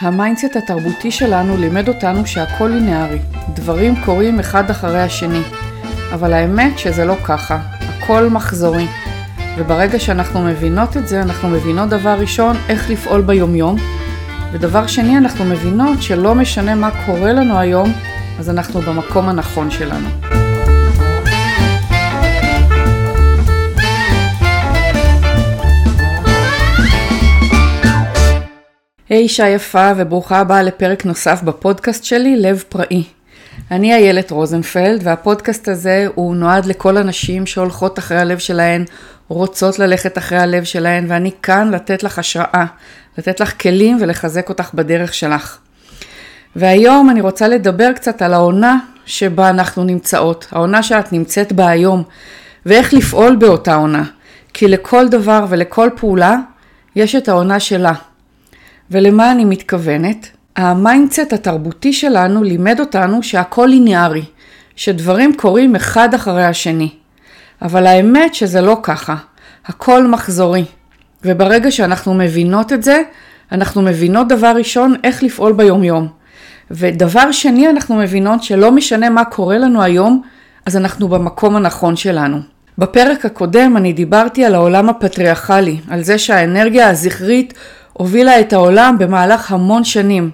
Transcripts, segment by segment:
ה mindset התרבותי שלנו לימד אותנו שהכל לינארי, דברים קורים אחד אחרי השני, אבל האמת שזה לא ככה, הכל מחזורי. וברגע שאנחנו מבינות את זה, אנחנו מבינות דבר ראשון איך לפעול ביומיום, ודבר שני, אנחנו מבינות שלא משנה מה קורה לנו היום, אז אנחנו במקום הנכון שלנו. היי hey, אישה יפה וברוכה הבאה לפרק נוסף בפודקאסט שלי, לב פראי. אני איילת רוזנפלד והפודקאסט הזה הוא נועד לכל הנשים שהולכות אחרי הלב שלהן, רוצות ללכת אחרי הלב שלהן ואני כאן לתת לך השראה, לתת לך כלים ולחזק אותך בדרך שלך. והיום אני רוצה לדבר קצת על העונה שבה אנחנו נמצאות, העונה שאת נמצאת בה היום, ואיך לפעול באותה עונה. כי לכל דבר ולכל פעולה יש את העונה שלה. ולמה אני מתכוונת? ה mindset התרבותי שלנו לימד אותנו שהכל ליניארי, שדברים קורים אחד אחרי השני. אבל האמת שזה לא ככה, הכל מחזורי. וברגע שאנחנו מבינות את זה, אנחנו מבינות דבר ראשון איך לפעול ביומיום. ודבר שני, אנחנו מבינות שלא משנה מה קורה לנו היום, אז אנחנו במקום הנכון שלנו. בפרק הקודם אני דיברתי על העולם הפטריארכלי, על זה שהאנרגיה הזכרית הובילה את העולם במהלך המון שנים.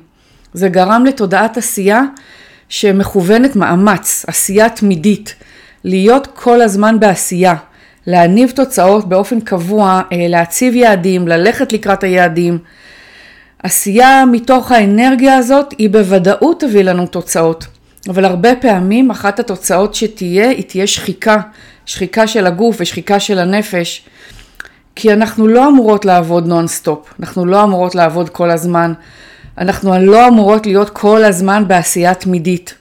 זה גרם לתודעת עשייה שמכוונת מאמץ, עשייה תמידית, להיות כל הזמן בעשייה, להניב תוצאות באופן קבוע, אה, להציב יעדים, ללכת לקראת היעדים. עשייה מתוך האנרגיה הזאת היא בוודאות תביא לנו תוצאות, אבל הרבה פעמים אחת התוצאות שתהיה, היא תהיה שחיקה, שחיקה של הגוף ושחיקה של הנפש. כי אנחנו לא אמורות לעבוד נונסטופ, אנחנו לא אמורות לעבוד כל הזמן, אנחנו לא אמורות להיות כל הזמן בעשייה תמידית.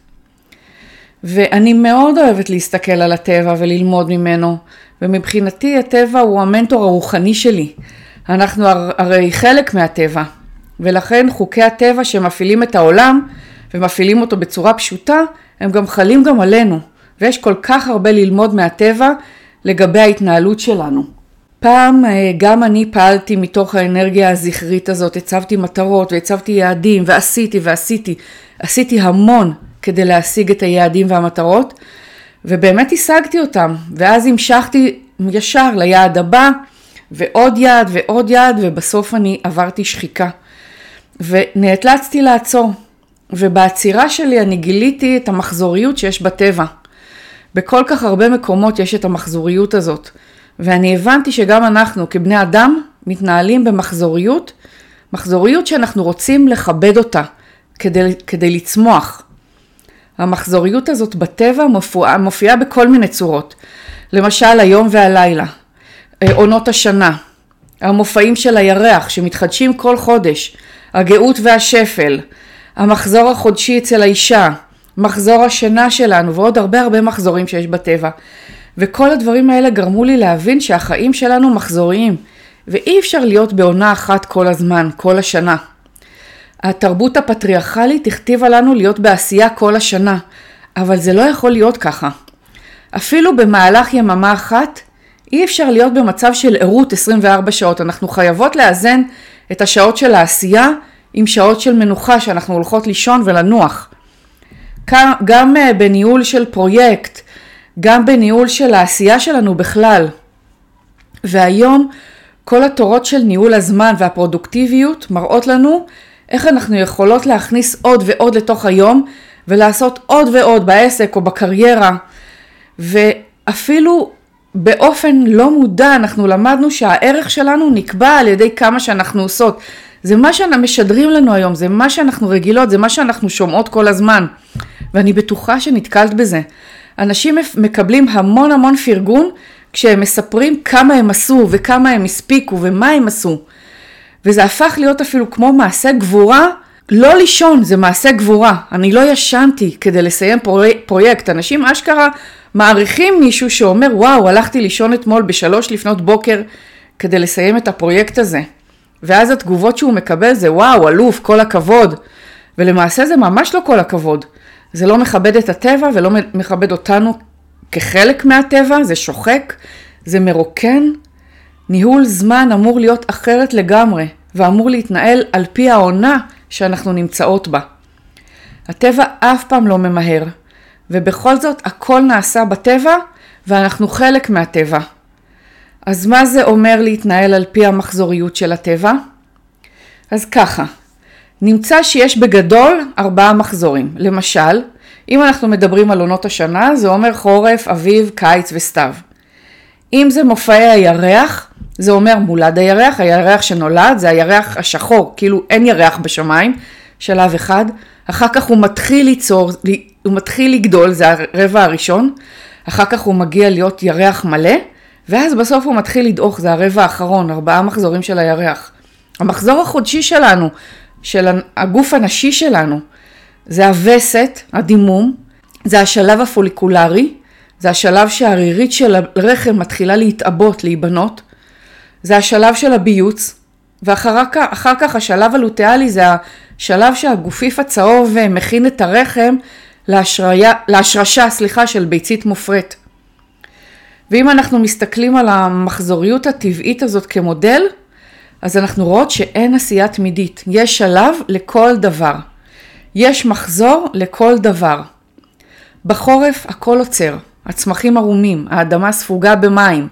ואני מאוד אוהבת להסתכל על הטבע וללמוד ממנו, ומבחינתי הטבע הוא המנטור הרוחני שלי. אנחנו הרי חלק מהטבע, ולכן חוקי הטבע שמפעילים את העולם ומפעילים אותו בצורה פשוטה, הם גם חלים גם עלינו, ויש כל כך הרבה ללמוד מהטבע לגבי ההתנהלות שלנו. פעם אה, גם אני פעלתי מתוך האנרגיה הזכרית הזאת, הצבתי מטרות והצבתי יעדים ועשיתי ועשיתי, עשיתי המון כדי להשיג את היעדים והמטרות ובאמת השגתי אותם ואז המשכתי ישר ליעד הבא ועוד יעד ועוד יעד ובסוף אני עברתי שחיקה ונאלצתי לעצור ובעצירה שלי אני גיליתי את המחזוריות שיש בטבע. בכל כך הרבה מקומות יש את המחזוריות הזאת. ואני הבנתי שגם אנחנו כבני אדם מתנהלים במחזוריות, מחזוריות שאנחנו רוצים לכבד אותה כדי, כדי לצמוח. המחזוריות הזאת בטבע מופיעה, מופיעה בכל מיני צורות, למשל היום והלילה, אה, עונות השנה, המופעים של הירח שמתחדשים כל חודש, הגאות והשפל, המחזור החודשי אצל האישה, מחזור השינה שלנו ועוד הרבה הרבה מחזורים שיש בטבע. וכל הדברים האלה גרמו לי להבין שהחיים שלנו מחזוריים, ואי אפשר להיות בעונה אחת כל הזמן, כל השנה. התרבות הפטריארכלית הכתיבה לנו להיות בעשייה כל השנה, אבל זה לא יכול להיות ככה. אפילו במהלך יממה אחת, אי אפשר להיות במצב של ערות 24 שעות. אנחנו חייבות לאזן את השעות של העשייה עם שעות של מנוחה שאנחנו הולכות לישון ולנוח. גם אה, בניהול של פרויקט, גם בניהול של העשייה שלנו בכלל. והיום כל התורות של ניהול הזמן והפרודוקטיביות מראות לנו איך אנחנו יכולות להכניס עוד ועוד לתוך היום ולעשות עוד ועוד בעסק או בקריירה. ואפילו באופן לא מודע אנחנו למדנו שהערך שלנו נקבע על ידי כמה שאנחנו עושות. זה מה שמשדרים לנו היום, זה מה שאנחנו רגילות, זה מה שאנחנו שומעות כל הזמן. ואני בטוחה שנתקלת בזה. אנשים מקבלים המון המון פרגון כשהם מספרים כמה הם עשו וכמה הם הספיקו ומה הם עשו. וזה הפך להיות אפילו כמו מעשה גבורה, לא לישון, זה מעשה גבורה. אני לא ישנתי כדי לסיים פרוי, פרויקט. אנשים אשכרה מעריכים מישהו שאומר, וואו, הלכתי לישון אתמול בשלוש לפנות בוקר כדי לסיים את הפרויקט הזה. ואז התגובות שהוא מקבל זה, וואו, אלוף, כל הכבוד. ולמעשה זה ממש לא כל הכבוד. זה לא מכבד את הטבע ולא מכבד אותנו כחלק מהטבע, זה שוחק, זה מרוקן. ניהול זמן אמור להיות אחרת לגמרי, ואמור להתנהל על פי העונה שאנחנו נמצאות בה. הטבע אף פעם לא ממהר, ובכל זאת הכל נעשה בטבע ואנחנו חלק מהטבע. אז מה זה אומר להתנהל על פי המחזוריות של הטבע? אז ככה, נמצא שיש בגדול ארבעה מחזורים. למשל, אם אנחנו מדברים על עונות השנה, זה אומר חורף, אביב, קיץ וסתיו. אם זה מופעי הירח, זה אומר מולד הירח, הירח שנולד, זה הירח השחור, כאילו אין ירח בשמיים, שלב אחד. אחר כך הוא מתחיל ליצור, הוא מתחיל לגדול, זה הרבע הראשון. אחר כך הוא מגיע להיות ירח מלא, ואז בסוף הוא מתחיל לדעוך, זה הרבע האחרון, ארבעה מחזורים של הירח. המחזור החודשי שלנו, של הגוף הנשי שלנו, זה הווסת, הדימום, זה השלב הפוליקולרי, זה השלב שהרירית של הרחם מתחילה להתעבות, להיבנות, זה השלב של הביוץ, ואחר כך, השלב הלוטיאלי זה השלב שהגופיף הצהוב מכין את הרחם להשריה, להשרשה, סליחה, של ביצית מופרית. ואם אנחנו מסתכלים על המחזוריות הטבעית הזאת כמודל, אז אנחנו רואות שאין עשייה תמידית. יש שלב לכל דבר. יש מחזור לכל דבר. בחורף הכל עוצר, הצמחים ערומים, האדמה ספוגה במים.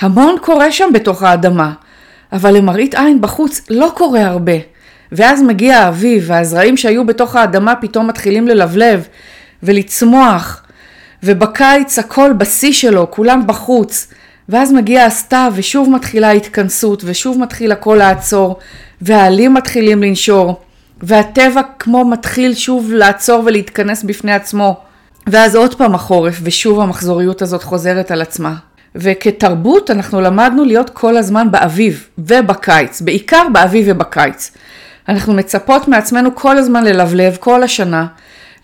המון קורה שם בתוך האדמה, אבל למראית עין בחוץ לא קורה הרבה. ואז מגיע האביב, והזרעים שהיו בתוך האדמה פתאום מתחילים ללבלב ולצמוח, ובקיץ הכל בשיא שלו, כולם בחוץ. ואז מגיע הסתיו ושוב מתחילה ההתכנסות ושוב מתחיל הכל לעצור והעלים מתחילים לנשור והטבע כמו מתחיל שוב לעצור ולהתכנס בפני עצמו ואז עוד פעם החורף ושוב המחזוריות הזאת חוזרת על עצמה. וכתרבות אנחנו למדנו להיות כל הזמן באביב ובקיץ, בעיקר באביב ובקיץ. אנחנו מצפות מעצמנו כל הזמן ללבלב כל השנה,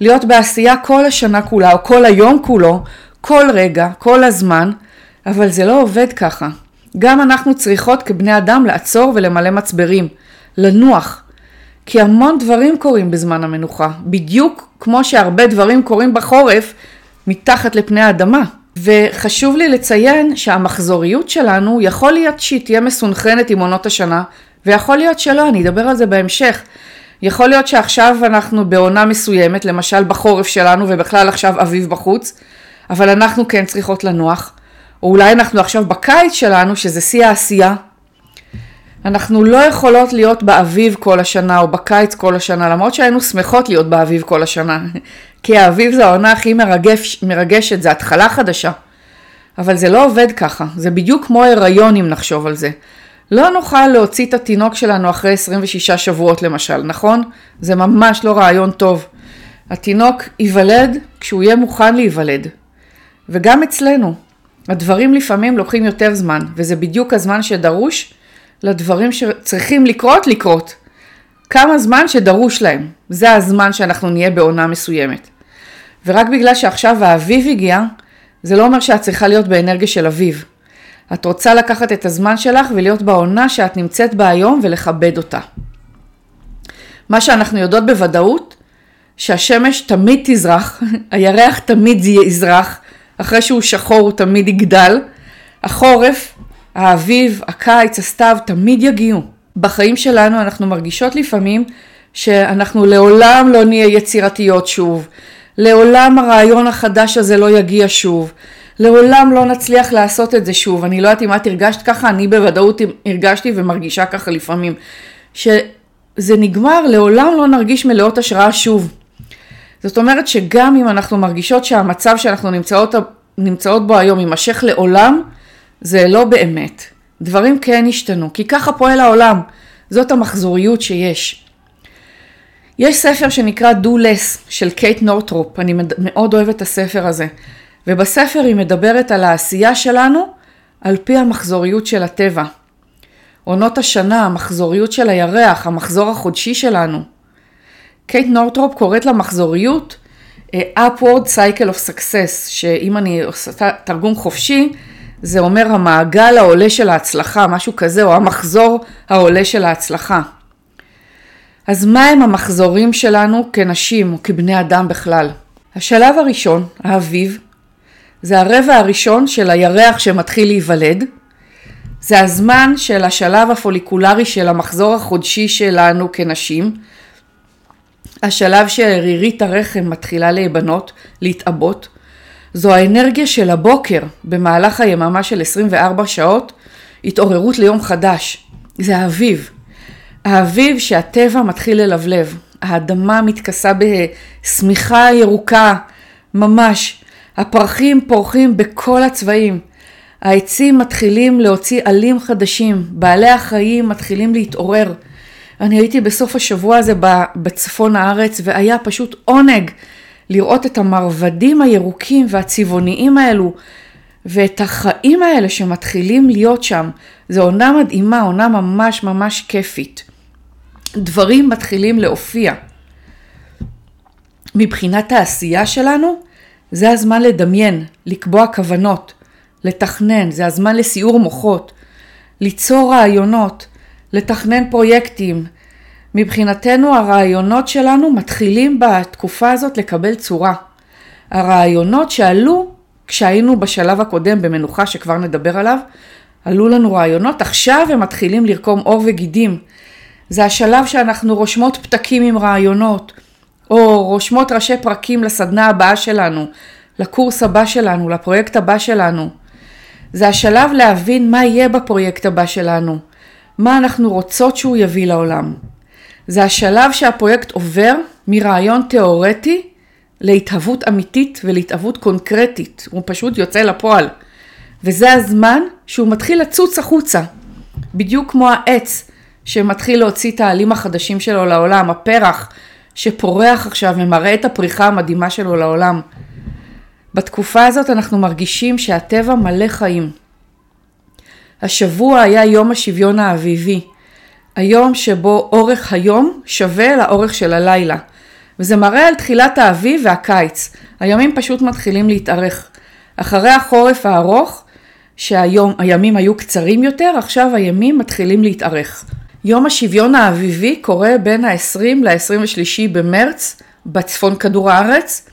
להיות בעשייה כל השנה כולה או כל היום כולו, כל רגע, כל הזמן, אבל זה לא עובד ככה. גם אנחנו צריכות כבני אדם לעצור ולמלא מצברים, לנוח. כי המון דברים קורים בזמן המנוחה, בדיוק כמו שהרבה דברים קורים בחורף מתחת לפני האדמה. וחשוב לי לציין שהמחזוריות שלנו יכול להיות שהיא תהיה מסונכרנת עם עונות השנה, ויכול להיות שלא, אני אדבר על זה בהמשך. יכול להיות שעכשיו אנחנו בעונה מסוימת, למשל בחורף שלנו ובכלל עכשיו אביב בחוץ, אבל אנחנו כן צריכות לנוח. או אולי אנחנו עכשיו בקיץ שלנו, שזה שיא העשייה. אנחנו לא יכולות להיות באביב כל השנה או בקיץ כל השנה, למרות שהיינו שמחות להיות באביב כל השנה. כי האביב זה העונה הכי מרגש, מרגשת, זה התחלה חדשה. אבל זה לא עובד ככה, זה בדיוק כמו הריון אם נחשוב על זה. לא נוכל להוציא את התינוק שלנו אחרי 26 שבועות למשל, נכון? זה ממש לא רעיון טוב. התינוק ייוולד כשהוא יהיה מוכן להיוולד. וגם אצלנו, הדברים לפעמים לוקחים יותר זמן, וזה בדיוק הזמן שדרוש לדברים שצריכים לקרות, לקרות. כמה זמן שדרוש להם. זה הזמן שאנחנו נהיה בעונה מסוימת. ורק בגלל שעכשיו האביב הגיע, זה לא אומר שאת צריכה להיות באנרגיה של אביב. את רוצה לקחת את הזמן שלך ולהיות בעונה שאת נמצאת בה היום ולכבד אותה. מה שאנחנו יודעות בוודאות, שהשמש תמיד תזרח, הירח תמיד יזרח, אחרי שהוא שחור הוא תמיד יגדל. החורף, האביב, הקיץ, הסתיו תמיד יגיעו. בחיים שלנו אנחנו מרגישות לפעמים שאנחנו לעולם לא נהיה יצירתיות שוב. לעולם הרעיון החדש הזה לא יגיע שוב. לעולם לא נצליח לעשות את זה שוב. אני לא יודעת אם את הרגשת ככה, אני בוודאות הרגשתי ומרגישה ככה לפעמים. שזה נגמר, לעולם לא נרגיש מלאות השראה שוב. זאת אומרת שגם אם אנחנו מרגישות שהמצב שאנחנו נמצאות, נמצאות בו היום יימשך לעולם, זה לא באמת. דברים כן השתנו, כי ככה פועל העולם. זאת המחזוריות שיש. יש ספר שנקרא Do Less של קייט נורטרופ, אני מאוד אוהבת את הספר הזה. ובספר היא מדברת על העשייה שלנו על פי המחזוריות של הטבע. עונות השנה, המחזוריות של הירח, המחזור החודשי שלנו. קייט נורטרופ קוראת למחזוריות uh, upward cycle of success, שאם אני עושה תרגום חופשי, זה אומר המעגל העולה של ההצלחה, משהו כזה, או המחזור העולה של ההצלחה. אז מה הם המחזורים שלנו כנשים או כבני אדם בכלל? השלב הראשון, האביב, זה הרבע הראשון של הירח שמתחיל להיוולד. זה הזמן של השלב הפוליקולרי של המחזור החודשי שלנו כנשים. השלב שרירית הרחם מתחילה להיבנות, להתעבות. זו האנרגיה של הבוקר במהלך היממה של 24 שעות, התעוררות ליום חדש. זה האביב. האביב שהטבע מתחיל ללבלב. האדמה מתכסה בשמיכה ירוקה, ממש. הפרחים פורחים בכל הצבעים. העצים מתחילים להוציא עלים חדשים, בעלי החיים מתחילים להתעורר. אני הייתי בסוף השבוע הזה בצפון הארץ והיה פשוט עונג לראות את המרבדים הירוקים והצבעוניים האלו ואת החיים האלה שמתחילים להיות שם. זו עונה מדהימה, עונה ממש ממש כיפית. דברים מתחילים להופיע. מבחינת העשייה שלנו, זה הזמן לדמיין, לקבוע כוונות, לתכנן, זה הזמן לסיעור מוחות, ליצור רעיונות, לתכנן פרויקטים. מבחינתנו הרעיונות שלנו מתחילים בתקופה הזאת לקבל צורה. הרעיונות שעלו כשהיינו בשלב הקודם במנוחה שכבר נדבר עליו, עלו לנו רעיונות, עכשיו הם מתחילים לרקום עור וגידים. זה השלב שאנחנו רושמות פתקים עם רעיונות, או רושמות ראשי פרקים לסדנה הבאה שלנו, לקורס הבא שלנו, לפרויקט הבא שלנו. זה השלב להבין מה יהיה בפרויקט הבא שלנו, מה אנחנו רוצות שהוא יביא לעולם. זה השלב שהפרויקט עובר מרעיון תיאורטי להתהוות אמיתית ולהתהוות קונקרטית, הוא פשוט יוצא לפועל. וזה הזמן שהוא מתחיל לצוץ החוצה, בדיוק כמו העץ שמתחיל להוציא את העלים החדשים שלו לעולם, הפרח שפורח עכשיו ומראה את הפריחה המדהימה שלו לעולם. בתקופה הזאת אנחנו מרגישים שהטבע מלא חיים. השבוע היה יום השוויון האביבי, היום שבו אורך היום שווה לאורך של הלילה, וזה מראה על תחילת האביב והקיץ. הימים פשוט מתחילים להתארך. אחרי החורף הארוך, שהימים היו קצרים יותר, עכשיו הימים מתחילים להתארך. יום השוויון האביבי קורה בין ה-20 ל-23 במרץ בצפון כדור הארץ,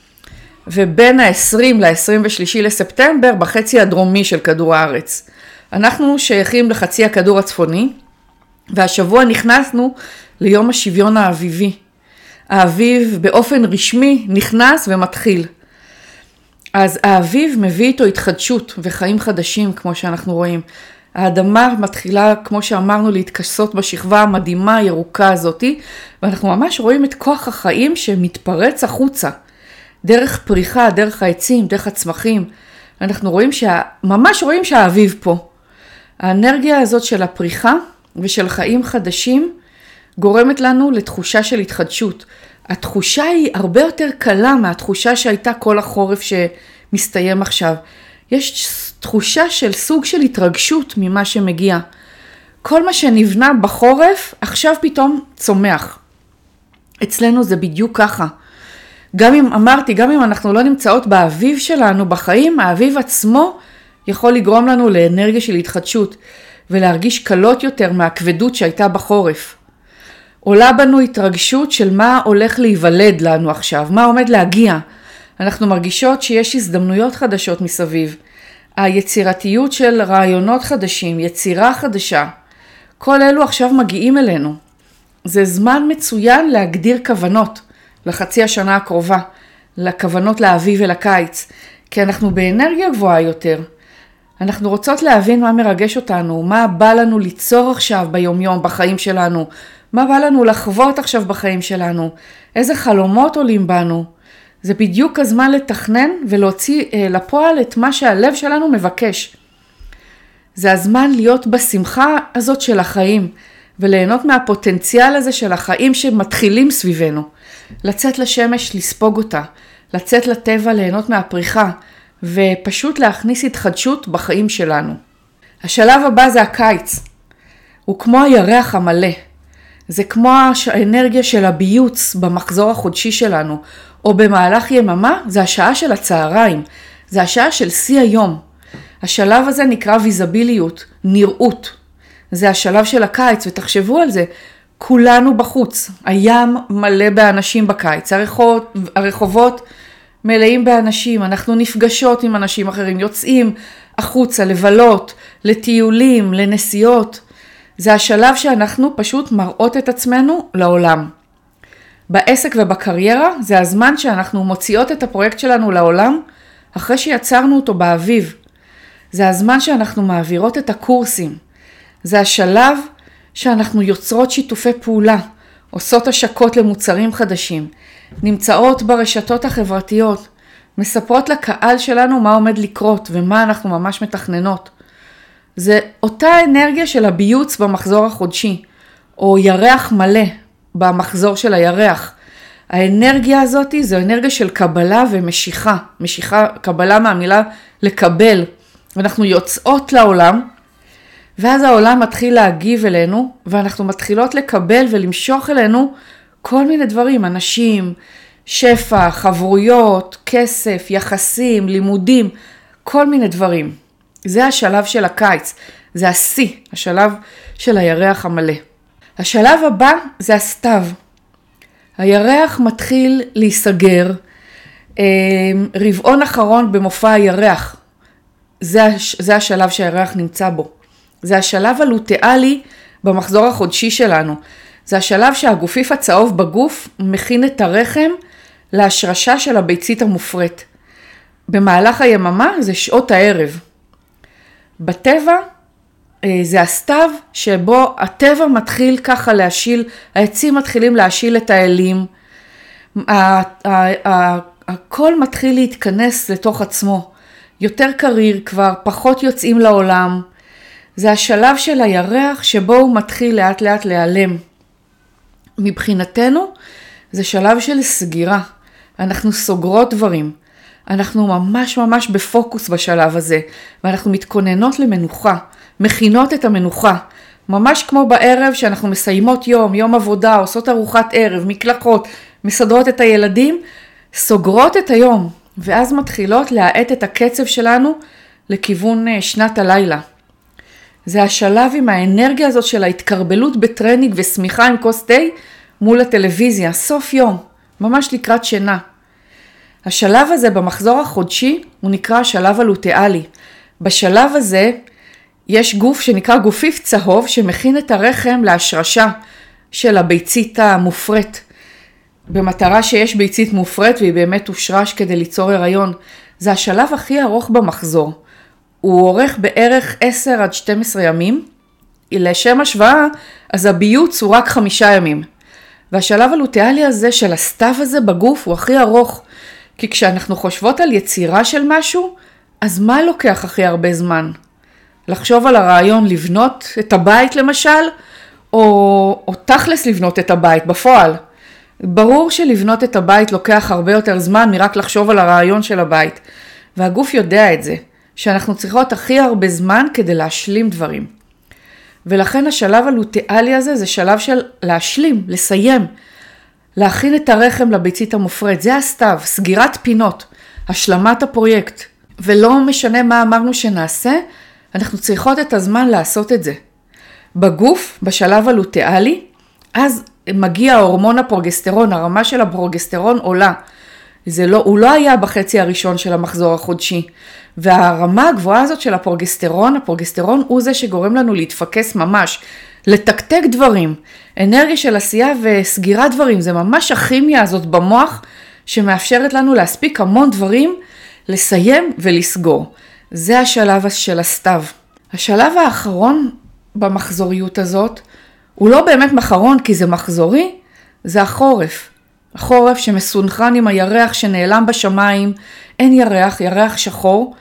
ובין ה-20 ל-23 לספטמבר בחצי הדרומי של כדור הארץ. אנחנו שייכים לחצי הכדור הצפוני, והשבוע נכנסנו ליום השוויון האביבי. האביב באופן רשמי נכנס ומתחיל. אז האביב מביא איתו התחדשות וחיים חדשים, כמו שאנחנו רואים. האדמה מתחילה, כמו שאמרנו, להתכסות בשכבה המדהימה הירוקה הזאתי, ואנחנו ממש רואים את כוח החיים שמתפרץ החוצה. דרך פריחה, דרך העצים, דרך הצמחים. אנחנו רואים, שה... ממש רואים שהאביב פה. האנרגיה הזאת של הפריחה ושל חיים חדשים גורמת לנו לתחושה של התחדשות. התחושה היא הרבה יותר קלה מהתחושה שהייתה כל החורף שמסתיים עכשיו. יש תחושה של סוג של התרגשות ממה שמגיע. כל מה שנבנה בחורף עכשיו פתאום צומח. אצלנו זה בדיוק ככה. גם אם, אמרתי, גם אם אנחנו לא נמצאות באביב שלנו בחיים, האביב עצמו יכול לגרום לנו לאנרגיה של התחדשות ולהרגיש קלות יותר מהכבדות שהייתה בחורף. עולה בנו התרגשות של מה הולך להיוולד לנו עכשיו, מה עומד להגיע. אנחנו מרגישות שיש הזדמנויות חדשות מסביב. היצירתיות של רעיונות חדשים, יצירה חדשה, כל אלו עכשיו מגיעים אלינו. זה זמן מצוין להגדיר כוונות לחצי השנה הקרובה, לכוונות לאביב ולקיץ, כי אנחנו באנרגיה גבוהה יותר. אנחנו רוצות להבין מה מרגש אותנו, מה בא לנו ליצור עכשיו ביומיום, בחיים שלנו, מה בא לנו לחוות עכשיו בחיים שלנו, איזה חלומות עולים בנו. זה בדיוק הזמן לתכנן ולהוציא אה, לפועל את מה שהלב שלנו מבקש. זה הזמן להיות בשמחה הזאת של החיים וליהנות מהפוטנציאל הזה של החיים שמתחילים סביבנו. לצאת לשמש, לספוג אותה, לצאת לטבע, ליהנות מהפריחה, ופשוט להכניס התחדשות בחיים שלנו. השלב הבא זה הקיץ. הוא כמו הירח המלא. זה כמו האנרגיה של הביוץ במחזור החודשי שלנו, או במהלך יממה, זה השעה של הצהריים, זה השעה של שיא היום. השלב הזה נקרא ויזביליות, נראות. זה השלב של הקיץ, ותחשבו על זה, כולנו בחוץ, הים מלא באנשים בקיץ, הרחובות, הרחובות מלאים באנשים, אנחנו נפגשות עם אנשים אחרים, יוצאים החוצה לבלות, לטיולים, לנסיעות. זה השלב שאנחנו פשוט מראות את עצמנו לעולם. בעסק ובקריירה זה הזמן שאנחנו מוציאות את הפרויקט שלנו לעולם אחרי שיצרנו אותו באביב. זה הזמן שאנחנו מעבירות את הקורסים. זה השלב שאנחנו יוצרות שיתופי פעולה, עושות השקות למוצרים חדשים, נמצאות ברשתות החברתיות, מספרות לקהל שלנו מה עומד לקרות ומה אנחנו ממש מתכננות. זה אותה אנרגיה של הביוץ במחזור החודשי, או ירח מלא במחזור של הירח. האנרגיה הזאת זו אנרגיה של קבלה ומשיכה, משיכה, קבלה מהמילה לקבל. אנחנו יוצאות לעולם, ואז העולם מתחיל להגיב אלינו, ואנחנו מתחילות לקבל ולמשוך אלינו כל מיני דברים, אנשים, שפע, חברויות, כסף, יחסים, לימודים, כל מיני דברים. זה השלב של הקיץ, זה השיא, השלב של הירח המלא. השלב הבא זה הסתיו. הירח מתחיל להיסגר, אה, רבעון אחרון במופע הירח, זה, זה השלב שהירח נמצא בו. זה השלב הלוטאלי במחזור החודשי שלנו. זה השלב שהגופיף הצהוב בגוף מכין את הרחם להשרשה של הביצית המופרית. במהלך היממה זה שעות הערב. בטבע אה, זה הסתיו שבו הטבע מתחיל ככה להשיל, העצים מתחילים להשיל את האלים, הכל מתחיל להתכנס לתוך עצמו. יותר קריר כבר, פחות יוצאים לעולם. זה השלב של הירח שבו הוא מתחיל לאט לאט להיעלם. מבחינתנו זה שלב של סגירה. אנחנו סוגרות דברים. אנחנו ממש ממש בפוקוס בשלב הזה, ואנחנו מתכוננות למנוחה, מכינות את המנוחה. ממש כמו בערב שאנחנו מסיימות יום, יום עבודה, עושות ארוחת ערב, מקלחות, מסדרות את הילדים, סוגרות את היום, ואז מתחילות להאט את הקצב שלנו לכיוון אה, שנת הלילה. זה השלב עם האנרגיה הזאת של ההתכרבלות בטרנינג ושמיכה עם כוס תה מול הטלוויזיה, סוף יום, ממש לקראת שינה. השלב הזה במחזור החודשי הוא נקרא השלב הלוטאלי. בשלב הזה יש גוף שנקרא גופיף צהוב שמכין את הרחם להשרשה של הביצית המופרית. במטרה שיש ביצית מופרית והיא באמת תושרש כדי ליצור הריון. זה השלב הכי ארוך במחזור. הוא אורך בערך 10 עד 12 ימים. לשם השוואה, אז הביוץ הוא רק חמישה ימים. והשלב הלוטיאלי הזה של הסתיו הזה בגוף הוא הכי ארוך. כי כשאנחנו חושבות על יצירה של משהו, אז מה לוקח הכי הרבה זמן? לחשוב על הרעיון לבנות את הבית למשל, או, או תכלס לבנות את הבית בפועל. ברור שלבנות את הבית לוקח הרבה יותר זמן מרק לחשוב על הרעיון של הבית. והגוף יודע את זה, שאנחנו צריכות הכי הרבה זמן כדי להשלים דברים. ולכן השלב הלוטיאלי הזה זה שלב של להשלים, לסיים, להכין את הרחם לביצית המופרית. זה הסתיו, סגירת פינות, השלמת הפרויקט. ולא משנה מה אמרנו שנעשה, אנחנו צריכות את הזמן לעשות את זה. בגוף, בשלב הלוטיאלי, אז מגיע הורמון הפרוגסטרון, הרמה של הפרוגסטרון עולה. זה לא, הוא לא היה בחצי הראשון של המחזור החודשי. והרמה הגבוהה הזאת של הפרוגסטרון, הפרוגסטרון הוא זה שגורם לנו להתפקס ממש, לתקתק דברים. אנרגיה של עשייה וסגירת דברים, זה ממש הכימיה הזאת במוח שמאפשרת לנו להספיק המון דברים, לסיים ולסגור. זה השלב של הסתיו. השלב האחרון במחזוריות הזאת, הוא לא באמת מחרון כי זה מחזורי, זה החורף. החורף שמסונכרן עם הירח שנעלם בשמיים, אין ירח, ירח שחור,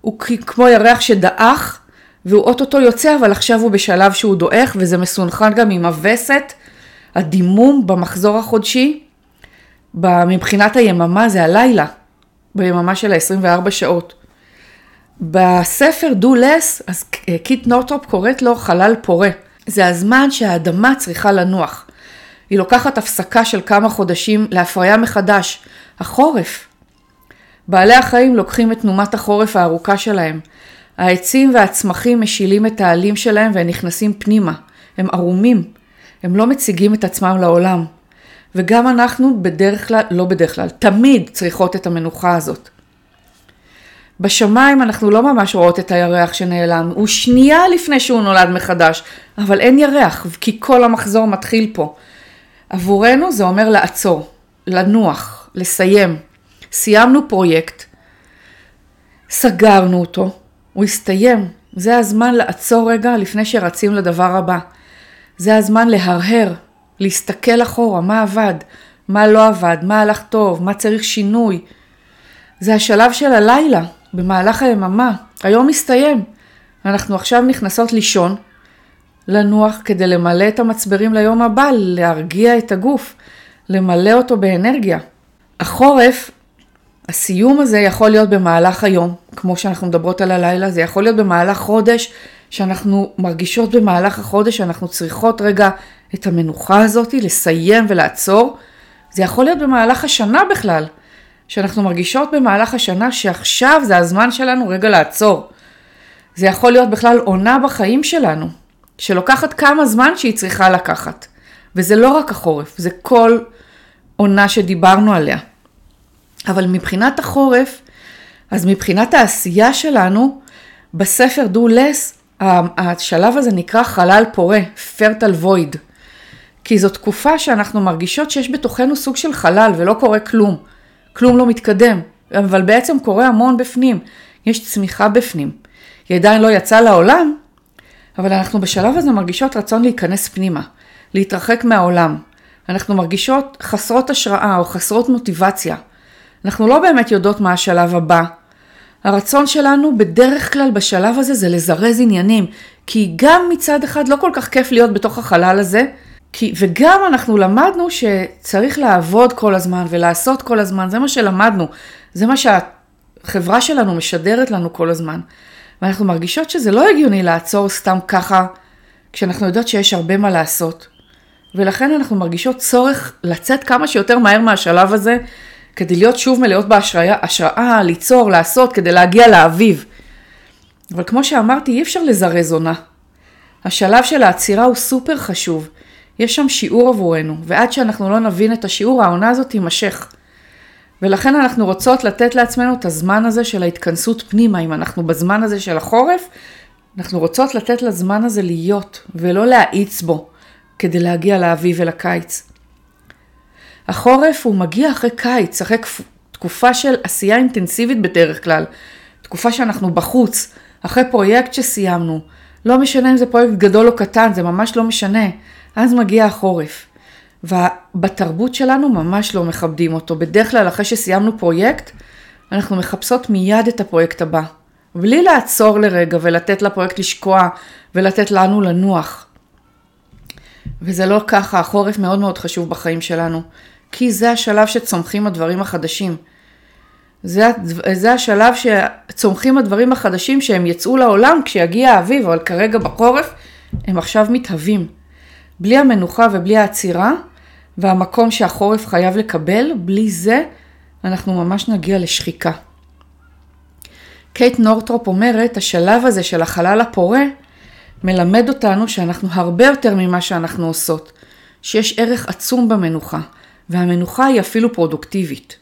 הוא כמו ירח שדעך והוא אוטוטו יוצא, אבל עכשיו הוא בשלב שהוא דועך וזה מסונכרן גם עם הווסת, הדימום במחזור החודשי. מבחינת היממה זה הלילה, ביממה של ה-24 שעות. בספר Do Less, אז קייט נורת'רופ קוראת לו חלל פורה. זה הזמן שהאדמה צריכה לנוח. היא לוקחת הפסקה של כמה חודשים להפריה מחדש. החורף. בעלי החיים לוקחים את תנומת החורף הארוכה שלהם. העצים והצמחים משילים את העלים שלהם והם נכנסים פנימה. הם ערומים. הם לא מציגים את עצמם לעולם. וגם אנחנו בדרך כלל, לא בדרך כלל, תמיד צריכות את המנוחה הזאת. בשמיים אנחנו לא ממש רואות את הירח שנעלם, הוא שנייה לפני שהוא נולד מחדש, אבל אין ירח, כי כל המחזור מתחיל פה. עבורנו זה אומר לעצור, לנוח, לסיים. סיימנו פרויקט, סגרנו אותו, הוא הסתיים. זה הזמן לעצור רגע לפני שרצים לדבר הבא. זה הזמן להרהר, להסתכל אחורה, מה עבד, מה לא עבד, מה הלך טוב, מה צריך שינוי. זה השלב של הלילה, במהלך היממה. היום מסתיים. אנחנו עכשיו נכנסות לישון, לנוח כדי למלא את המצברים ליום הבא, להרגיע את הגוף, למלא אותו באנרגיה. החורף, הסיום הזה יכול להיות במהלך היום, כמו שאנחנו מדברות על הלילה, זה יכול להיות במהלך חודש, שאנחנו מרגישות במהלך החודש שאנחנו צריכות רגע את המנוחה הזאת, לסיים ולעצור. זה יכול להיות במהלך השנה בכלל, שאנחנו מרגישות במהלך השנה שעכשיו זה הזמן שלנו רגע לעצור. זה יכול להיות בכלל עונה בחיים שלנו, שלוקחת כמה זמן שהיא צריכה לקחת. וזה לא רק החורף, זה כל עונה שדיברנו עליה. אבל מבחינת החורף, אז מבחינת העשייה שלנו, בספר דו לס, השלב הזה נקרא חלל פורה, fertile void. כי זו תקופה שאנחנו מרגישות שיש בתוכנו סוג של חלל ולא קורה כלום. כלום לא מתקדם, אבל בעצם קורה המון בפנים. יש צמיחה בפנים. היא עדיין לא יצאה לעולם, אבל אנחנו בשלב הזה מרגישות רצון להיכנס פנימה, להתרחק מהעולם. אנחנו מרגישות חסרות השראה או חסרות מוטיבציה. אנחנו לא באמת יודעות מה השלב הבא. הרצון שלנו בדרך כלל בשלב הזה זה לזרז עניינים, כי גם מצד אחד לא כל כך כיף להיות בתוך החלל הזה, כי, וגם אנחנו למדנו שצריך לעבוד כל הזמן ולעשות כל הזמן, זה מה שלמדנו, זה מה שהחברה שלנו משדרת לנו כל הזמן. ואנחנו מרגישות שזה לא הגיוני לעצור סתם ככה, כשאנחנו יודעות שיש הרבה מה לעשות. ולכן אנחנו מרגישות צורך לצאת כמה שיותר מהר מהשלב הזה, כדי להיות שוב מלאות בהשראה, השראה, ליצור, לעשות, כדי להגיע לאביב. אבל כמו שאמרתי, אי אפשר לזרז עונה. השלב של העצירה הוא סופר חשוב. יש שם שיעור עבורנו, ועד שאנחנו לא נבין את השיעור, העונה הזאת תימשך. ולכן אנחנו רוצות לתת לעצמנו את הזמן הזה של ההתכנסות פנימה, אם אנחנו בזמן הזה של החורף, אנחנו רוצות לתת לזמן הזה להיות, ולא להאיץ בו, כדי להגיע לאביב ולקיץ. החורף הוא מגיע אחרי קיץ, אחרי תקופה של עשייה אינטנסיבית בדרך כלל, תקופה שאנחנו בחוץ, אחרי פרויקט שסיימנו, לא משנה אם זה פרויקט גדול או קטן, זה ממש לא משנה. אז מגיע החורף. ובתרבות שלנו ממש לא מכבדים אותו. בדרך כלל אחרי שסיימנו פרויקט, אנחנו מחפשות מיד את הפרויקט הבא. בלי לעצור לרגע ולתת לפרויקט לשקוע ולתת לנו לנוח. וזה לא ככה, החורף מאוד מאוד חשוב בחיים שלנו, כי זה השלב שצומחים הדברים החדשים. זה, זה השלב שצומחים הדברים החדשים שהם יצאו לעולם כשיגיע האביב, אבל כרגע בחורף הם עכשיו מתהווים. בלי המנוחה ובלי העצירה והמקום שהחורף חייב לקבל, בלי זה אנחנו ממש נגיע לשחיקה. קייט נורטרופ אומרת, השלב הזה של החלל הפורה מלמד אותנו שאנחנו הרבה יותר ממה שאנחנו עושות, שיש ערך עצום במנוחה, והמנוחה היא אפילו פרודוקטיבית.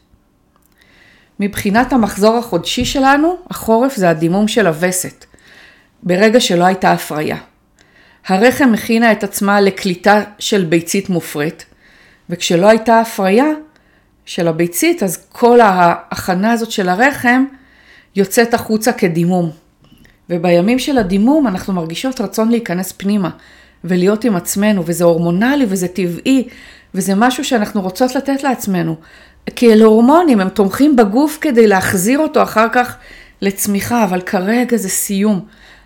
מבחינת המחזור החודשי שלנו, החורף זה הדימום של הווסת, ברגע שלא הייתה הפריה. הרחם הכינה את עצמה לקליטה של ביצית מופרית, וכשלא הייתה הפריה של הביצית, אז כל ההכנה הזאת של הרחם יוצאת החוצה כדימום. ובימים של הדימום אנחנו מרגישות רצון להיכנס פנימה ולהיות עם עצמנו, וזה הורמונלי וזה טבעי, וזה משהו שאנחנו רוצות לתת לעצמנו. כי אלה הורמונים, הם תומכים בגוף כדי להחזיר אותו אחר כך לצמיחה, אבל כרגע זה סיום.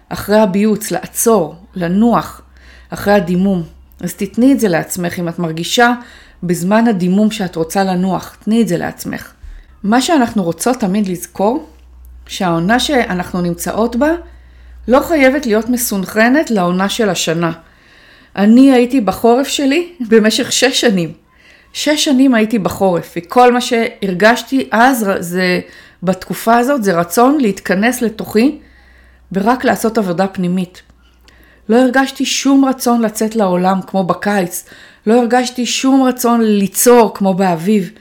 אחרי הביוץ, לעצור, לנוח, אחרי הדימום. אז תתני את זה לעצמך אם את מרגישה בזמן הדימום שאת רוצה לנוח, תני את זה לעצמך. מה שאנחנו רוצות תמיד לזכור, שהעונה שאנחנו נמצאות בה לא חייבת להיות מסונכרנת לעונה של השנה. אני הייתי בחורף שלי במשך שש שנים. שש שנים הייתי בחורף, וכל מה שהרגשתי אז זה, בתקופה הזאת זה רצון להתכנס לתוכי ורק לעשות עבודה פנימית. לא הרגשתי שום רצון לצאת לעולם כמו בקיץ, לא הרגשתי שום רצון ליצור כמו באביב.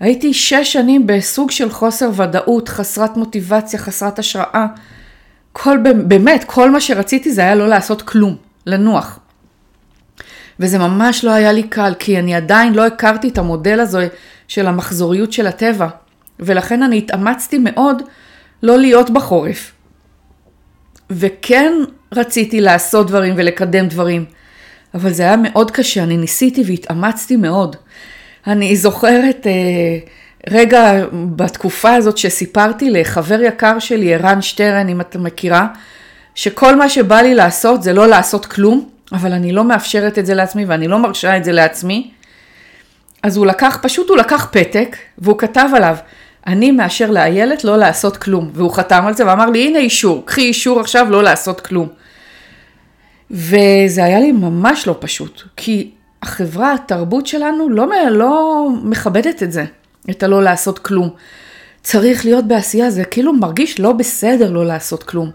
הייתי שש שנים בסוג של חוסר ודאות, חסרת מוטיבציה, חסרת השראה. כל, באמת, כל מה שרציתי זה היה לא לעשות כלום, לנוח. וזה ממש לא היה לי קל, כי אני עדיין לא הכרתי את המודל הזה של המחזוריות של הטבע, ולכן אני התאמצתי מאוד לא להיות בחורף. וכן רציתי לעשות דברים ולקדם דברים, אבל זה היה מאוד קשה, אני ניסיתי והתאמצתי מאוד. אני זוכרת אה, רגע בתקופה הזאת שסיפרתי לחבר יקר שלי, ערן שטרן, אם אתה מכירה, שכל מה שבא לי לעשות זה לא לעשות כלום, אבל אני לא מאפשרת את זה לעצמי ואני לא מרשה את זה לעצמי. אז הוא לקח, פשוט הוא לקח פתק והוא כתב עליו, אני מאשר לאיילת לא לעשות כלום. והוא חתם על זה ואמר לי, הנה אישור, קחי אישור עכשיו לא לעשות כלום. וזה היה לי ממש לא פשוט, כי החברה, התרבות שלנו לא, לא מכבדת את זה, את הלא לעשות כלום. צריך להיות בעשייה, זה כאילו מרגיש לא בסדר לא לעשות כלום.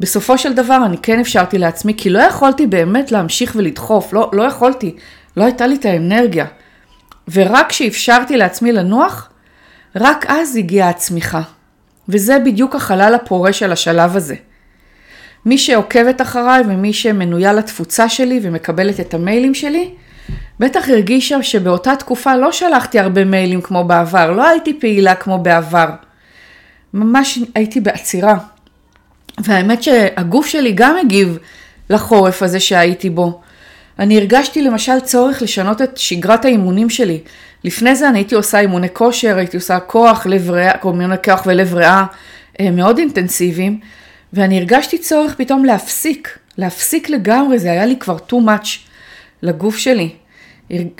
בסופו של דבר אני כן אפשרתי לעצמי, כי לא יכולתי באמת להמשיך ולדחוף, לא, לא יכולתי, לא הייתה לי את האנרגיה. ורק כשאפשרתי לעצמי לנוח, רק אז הגיעה הצמיחה. וזה בדיוק החלל הפורה של השלב הזה. מי שעוקבת אחריי ומי שמנויה לתפוצה שלי ומקבלת את המיילים שלי, בטח הרגישה שבאותה תקופה לא שלחתי הרבה מיילים כמו בעבר, לא הייתי פעילה כמו בעבר. ממש הייתי בעצירה. והאמת שהגוף שלי גם הגיב לחורף הזה שהייתי בו. אני הרגשתי למשל צורך לשנות את שגרת האימונים שלי. לפני זה אני הייתי עושה אימוני כושר, הייתי עושה כוח, לב ריאה, אימוני כוח ולב ריאה אה, מאוד אינטנסיביים, ואני הרגשתי צורך פתאום להפסיק, להפסיק לגמרי, זה היה לי כבר too much לגוף שלי.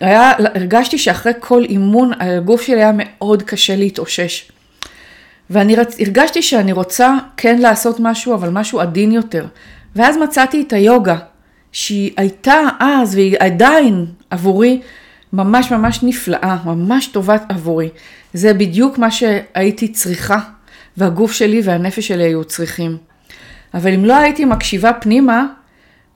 היה, הרגשתי שאחרי כל אימון הגוף שלי היה מאוד קשה להתאושש. ואני רצ... הרגשתי שאני רוצה כן לעשות משהו, אבל משהו עדין יותר. ואז מצאתי את היוגה, שהיא הייתה אז והיא עדיין עבורי ממש ממש נפלאה, ממש טובה עבורי. זה בדיוק מה שהייתי צריכה, והגוף שלי והנפש שלי היו צריכים. אבל אם לא הייתי מקשיבה פנימה,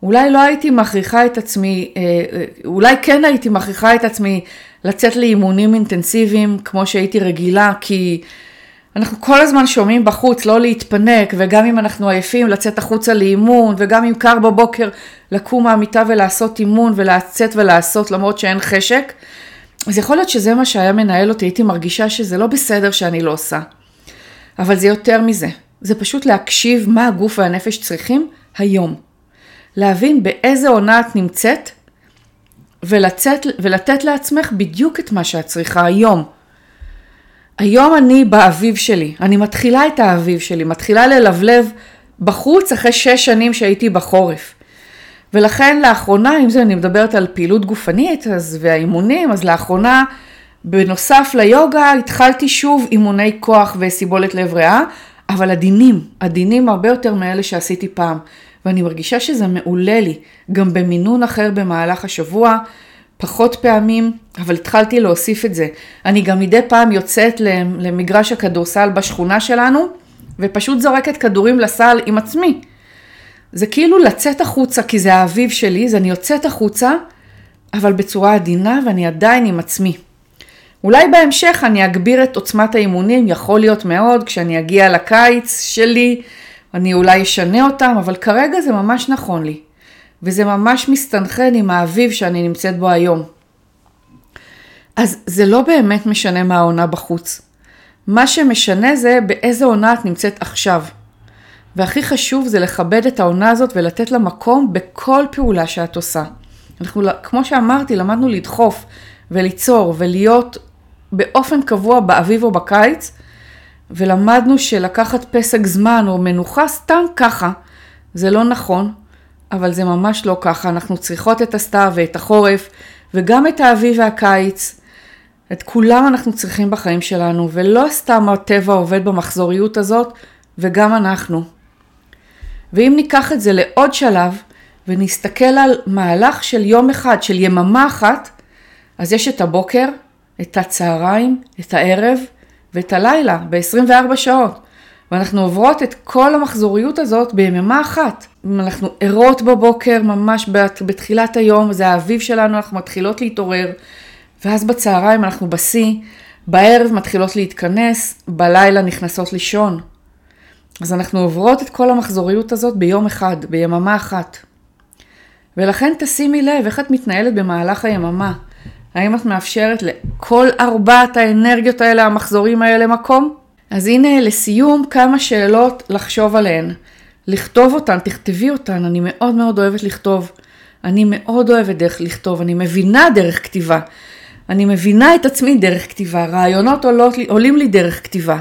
אולי לא הייתי מכריחה את עצמי, אה, אה, אולי כן הייתי מכריחה את עצמי לצאת לאימונים אינטנסיביים כמו שהייתי רגילה, כי אנחנו כל הזמן שומעים בחוץ לא להתפנק, וגם אם אנחנו עייפים לצאת החוצה לאימון, וגם אם קר בבוקר לקום מהמיטה ולעשות אימון ולצאת ולעשות למרות שאין חשק, אז יכול להיות שזה מה שהיה מנהל אותי, הייתי מרגישה שזה לא בסדר שאני לא עושה. אבל זה יותר מזה, זה פשוט להקשיב מה הגוף והנפש צריכים היום. להבין באיזה עונה את נמצאת, ולצאת, ולתת לעצמך בדיוק את מה שאת צריכה היום. היום אני באביב שלי, אני מתחילה את האביב שלי, מתחילה ללבלב בחוץ אחרי שש שנים שהייתי בחורף. ולכן לאחרונה, אם זה אני מדברת על פעילות גופנית אז, והאימונים, אז לאחרונה בנוסף ליוגה התחלתי שוב אימוני כוח וסיבולת לב ריאה, אבל עדינים, עדינים הרבה יותר מאלה שעשיתי פעם. ואני מרגישה שזה מעולה לי, גם במינון אחר במהלך השבוע, פחות פעמים, אבל התחלתי להוסיף את זה. אני גם מדי פעם יוצאת למגרש הכדורסל בשכונה שלנו, ופשוט זורקת כדורים לסל עם עצמי. זה כאילו לצאת החוצה, כי זה האביב שלי, אז אני יוצאת החוצה, אבל בצורה עדינה ואני עדיין עם עצמי. אולי בהמשך אני אגביר את עוצמת האימונים, יכול להיות מאוד, כשאני אגיע לקיץ שלי, אני אולי אשנה אותם, אבל כרגע זה ממש נכון לי. וזה ממש מסתנכרן עם האביב שאני נמצאת בו היום. אז זה לא באמת משנה מה העונה בחוץ. מה שמשנה זה באיזה עונה את נמצאת עכשיו. והכי חשוב זה לכבד את העונה הזאת ולתת לה מקום בכל פעולה שאת עושה. אנחנו, כמו שאמרתי, למדנו לדחוף וליצור ולהיות באופן קבוע באביב או בקיץ, ולמדנו שלקחת פסק זמן או מנוחה סתם ככה, זה לא נכון, אבל זה ממש לא ככה. אנחנו צריכות את הסתיו ואת החורף, וגם את האביב והקיץ. את כולם אנחנו צריכים בחיים שלנו, ולא סתם הטבע עובד במחזוריות הזאת, וגם אנחנו. ואם ניקח את זה לעוד שלב, ונסתכל על מהלך של יום אחד, של יממה אחת, אז יש את הבוקר, את הצהריים, את הערב ואת הלילה ב-24 שעות. ואנחנו עוברות את כל המחזוריות הזאת ביממה אחת. אנחנו ערות בבוקר, ממש בתחילת היום, זה האביב שלנו, אנחנו מתחילות להתעורר, ואז בצהריים אנחנו בשיא, בערב מתחילות להתכנס, בלילה נכנסות לישון. אז אנחנו עוברות את כל המחזוריות הזאת ביום אחד, ביממה אחת. ולכן תשימי לב איך את מתנהלת במהלך היממה. האם את מאפשרת לכל ארבעת האנרגיות האלה, המחזורים האלה, מקום? אז הנה לסיום כמה שאלות לחשוב עליהן. לכתוב אותן, תכתבי אותן, אני מאוד מאוד אוהבת לכתוב. אני מאוד אוהבת דרך לכתוב, אני מבינה דרך כתיבה. אני מבינה את עצמי דרך כתיבה, רעיונות עולות, עולים לי דרך כתיבה.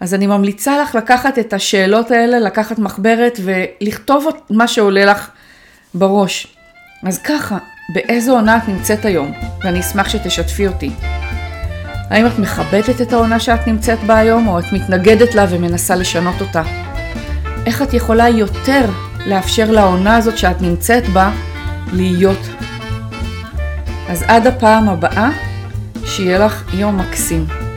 אז אני ממליצה לך לקחת את השאלות האלה, לקחת מחברת ולכתוב מה שעולה לך בראש. אז ככה, באיזו עונה את נמצאת היום? ואני אשמח שתשתפי אותי. האם את מכבדת את העונה שאת נמצאת בה היום, או את מתנגדת לה ומנסה לשנות אותה? איך את יכולה יותר לאפשר לעונה הזאת שאת נמצאת בה להיות? אז עד הפעם הבאה, שיהיה לך יום מקסים.